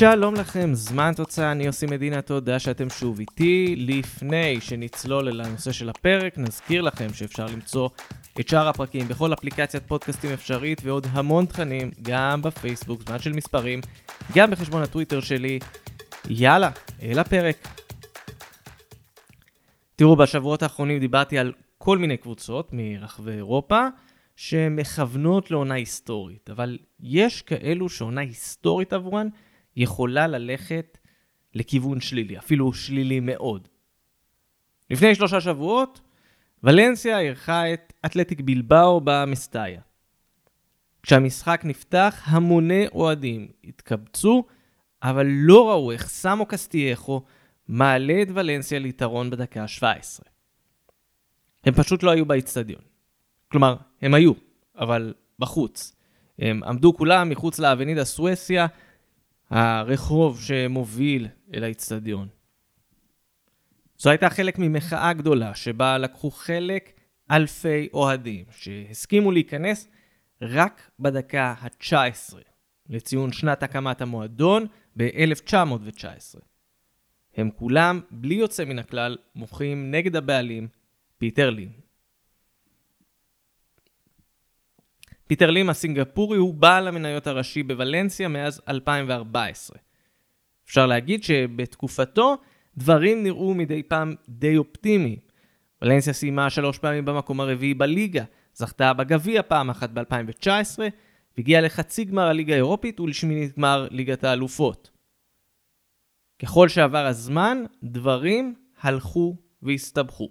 שלום לכם, זמן תוצאה, אני יוסי מדינה, תודה שאתם שוב איתי. לפני שנצלול אל הנושא של הפרק, נזכיר לכם שאפשר למצוא את שאר הפרקים בכל אפליקציית פודקאסטים אפשרית ועוד המון תכנים, גם בפייסבוק, זמן של מספרים, גם בחשבון הטוויטר שלי. יאללה, אל הפרק. תראו, בשבועות האחרונים דיברתי על כל מיני קבוצות מרחבי אירופה שמכוונות לעונה היסטורית, אבל יש כאלו שעונה היסטורית עבורן יכולה ללכת לכיוון שלילי, אפילו שלילי מאוד. לפני שלושה שבועות, ולנסיה אירחה את אתלטיק בלבאו במסטאיה. כשהמשחק נפתח, המוני אוהדים התקבצו, אבל לא ראו איך סמו קסטייחו מעלה את ולנסיה ליתרון בדקה ה-17. הם פשוט לא היו באיצטדיון. כלומר, הם היו, אבל בחוץ. הם עמדו כולם מחוץ לאבנידה סואסיה, הרחוב שמוביל אל האיצטדיון. זו הייתה חלק ממחאה גדולה שבה לקחו חלק אלפי אוהדים שהסכימו להיכנס רק בדקה ה-19 לציון שנת הקמת המועדון ב-1919. הם כולם, בלי יוצא מן הכלל, מוחים נגד הבעלים, פיטר לין. פיטר לים הסינגפורי הוא בעל המניות הראשי בוולנסיה מאז 2014. אפשר להגיד שבתקופתו דברים נראו מדי פעם די אופטימיים. ולנסיה סיימה שלוש פעמים במקום הרביעי בליגה, זכתה בגביע פעם אחת ב-2019, והגיעה לחצי גמר הליגה האירופית ולשמינית גמר ליגת האלופות. ככל שעבר הזמן, דברים הלכו והסתבכו.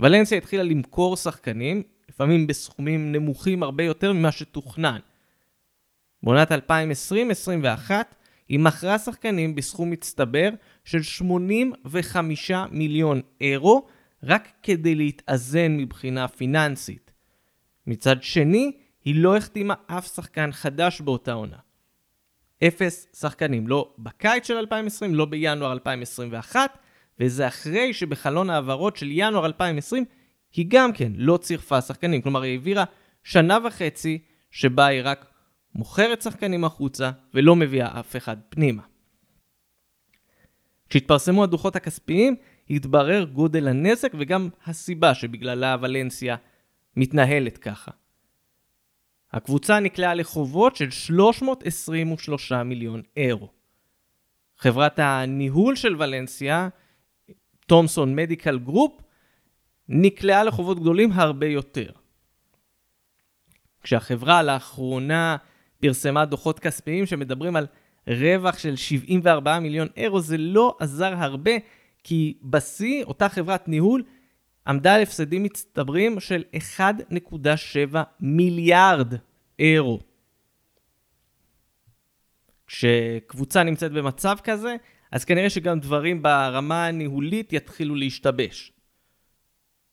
ולנסיה התחילה למכור שחקנים, לפעמים בסכומים נמוכים הרבה יותר ממה שתוכנן. בעונת 2020-2021 היא מכרה שחקנים בסכום מצטבר של 85 מיליון אירו, רק כדי להתאזן מבחינה פיננסית. מצד שני, היא לא החתימה אף שחקן חדש באותה עונה. אפס שחקנים, לא בקיץ של 2020, לא בינואר 2021, וזה אחרי שבחלון העברות של ינואר 2020 היא גם כן לא צירפה שחקנים. כלומר, היא העבירה שנה וחצי שבה היא רק מוכרת שחקנים החוצה ולא מביאה אף אחד פנימה. כשהתפרסמו הדוחות הכספיים, התברר גודל הנזק וגם הסיבה שבגללה ולנסיה מתנהלת ככה. הקבוצה נקלעה לחובות של 323 מיליון אירו. חברת הניהול של ולנסיה, תומסון מדיקל גרופ, נקלעה לחובות גדולים הרבה יותר. כשהחברה לאחרונה פרסמה דוחות כספיים שמדברים על רווח של 74 מיליון אירו, זה לא עזר הרבה, כי בשיא אותה חברת ניהול עמדה על הפסדים מצטברים של 1.7 מיליארד אירו. כשקבוצה נמצאת במצב כזה, אז כנראה שגם דברים ברמה הניהולית יתחילו להשתבש.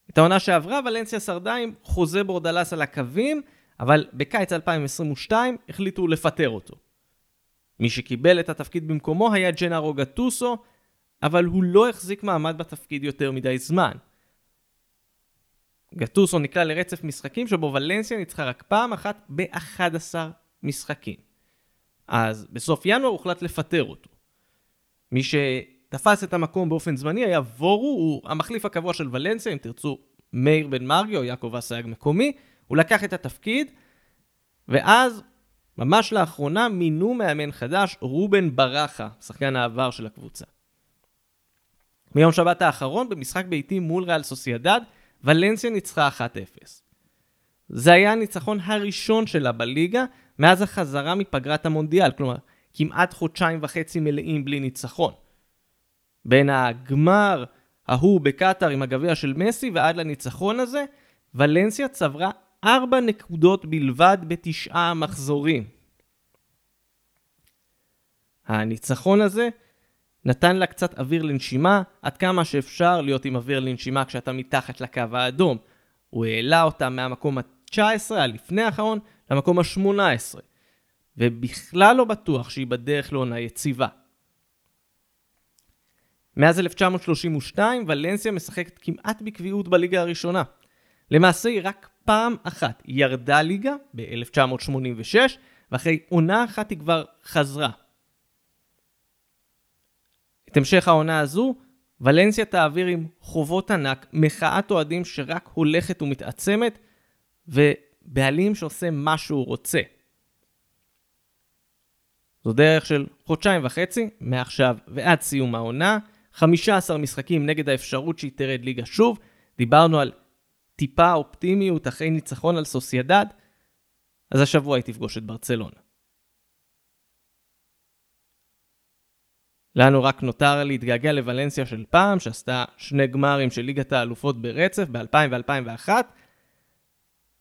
את העונה שעברה, ולנסיה שרדה עם חוזה בורדלס על הקווים, אבל בקיץ 2022 החליטו לפטר אותו. מי שקיבל את התפקיד במקומו היה ג'נארו גטוסו, אבל הוא לא החזיק מעמד בתפקיד יותר מדי זמן. גטוסו נקלע לרצף משחקים שבו ולנסיה ניצחה רק פעם אחת ב-11 משחקים. אז בסוף ינואר הוחלט לפטר אותו. מי שתפס את המקום באופן זמני היה וורו, הוא המחליף הקבוע של ולנסיה, אם תרצו מאיר בן מרגי או יעקב אסייג מקומי, הוא לקח את התפקיד, ואז, ממש לאחרונה, מינו מאמן חדש, רובן ברכה, שחקן העבר של הקבוצה. מיום שבת האחרון, במשחק ביתי מול ריאל סוסיידד, ולנסיה ניצחה 1-0. זה היה הניצחון הראשון שלה בליגה מאז החזרה מפגרת המונדיאל, כלומר, כמעט חודשיים וחצי מלאים בלי ניצחון. בין הגמר ההוא בקטאר עם הגביע של מסי ועד לניצחון הזה, ולנסיה צברה 4 נקודות בלבד בתשעה מחזורים. הניצחון הזה נתן לה קצת אוויר לנשימה, עד כמה שאפשר להיות עם אוויר לנשימה כשאתה מתחת לקו האדום. הוא העלה אותה מהמקום ה-19, הלפני האחרון, למקום ה-18. ובכלל לא בטוח שהיא בדרך לעונה יציבה. מאז 1932, ולנסיה משחקת כמעט בקביעות בליגה הראשונה. למעשה היא רק פעם אחת ירדה ליגה ב-1986, ואחרי עונה אחת היא כבר חזרה. את המשך העונה הזו, ולנסיה תעביר עם חובות ענק, מחאת אוהדים שרק הולכת ומתעצמת, ובעלים שעושה מה שהוא רוצה. זו דרך של חודשיים וחצי, מעכשיו ועד סיום העונה, 15 משחקים נגד האפשרות שהיא תרד ליגה שוב, דיברנו על טיפה אופטימיות אחרי ניצחון על סוסיידד, אז השבוע היא תפגוש את ברצלונה. לנו רק נותר להתגעגע לוולנסיה של פעם, שעשתה שני גמרים של ליגת האלופות ברצף ב-2000 ו-2001,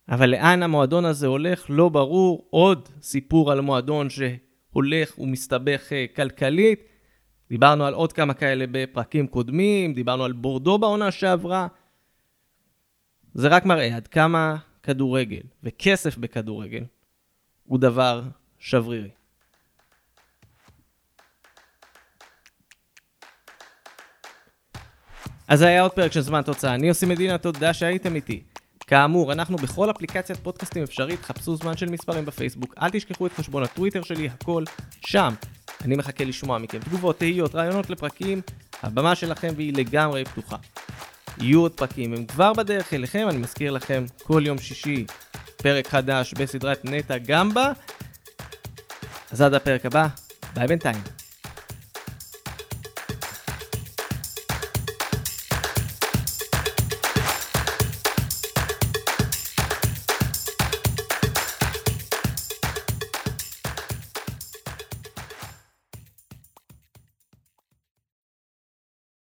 אבל לאן המועדון הזה הולך לא ברור, עוד סיפור על מועדון שהולך ומסתבך אה, כלכלית. דיברנו על עוד כמה כאלה בפרקים קודמים, דיברנו על בורדו בעונה שעברה. זה רק מראה עד כמה כדורגל וכסף בכדורגל הוא דבר שברירי. אז זה היה עוד פרק של זמן תוצאה. אני עושה מדינה, תודה שהייתם איתי. כאמור, אנחנו בכל אפליקציית פודקאסטים אפשרית, חפשו זמן של מספרים בפייסבוק, אל תשכחו את חשבון הטוויטר שלי, הכל שם. אני מחכה לשמוע מכם תגובות, תהיות, רעיונות לפרקים, הבמה שלכם והיא לגמרי פתוחה. יהיו עוד פרקים, הם כבר בדרך אליכם, אני מזכיר לכם, כל יום שישי פרק חדש בסדרת נטע גמבה. אז עד הפרק הבא, ביי בינתיים.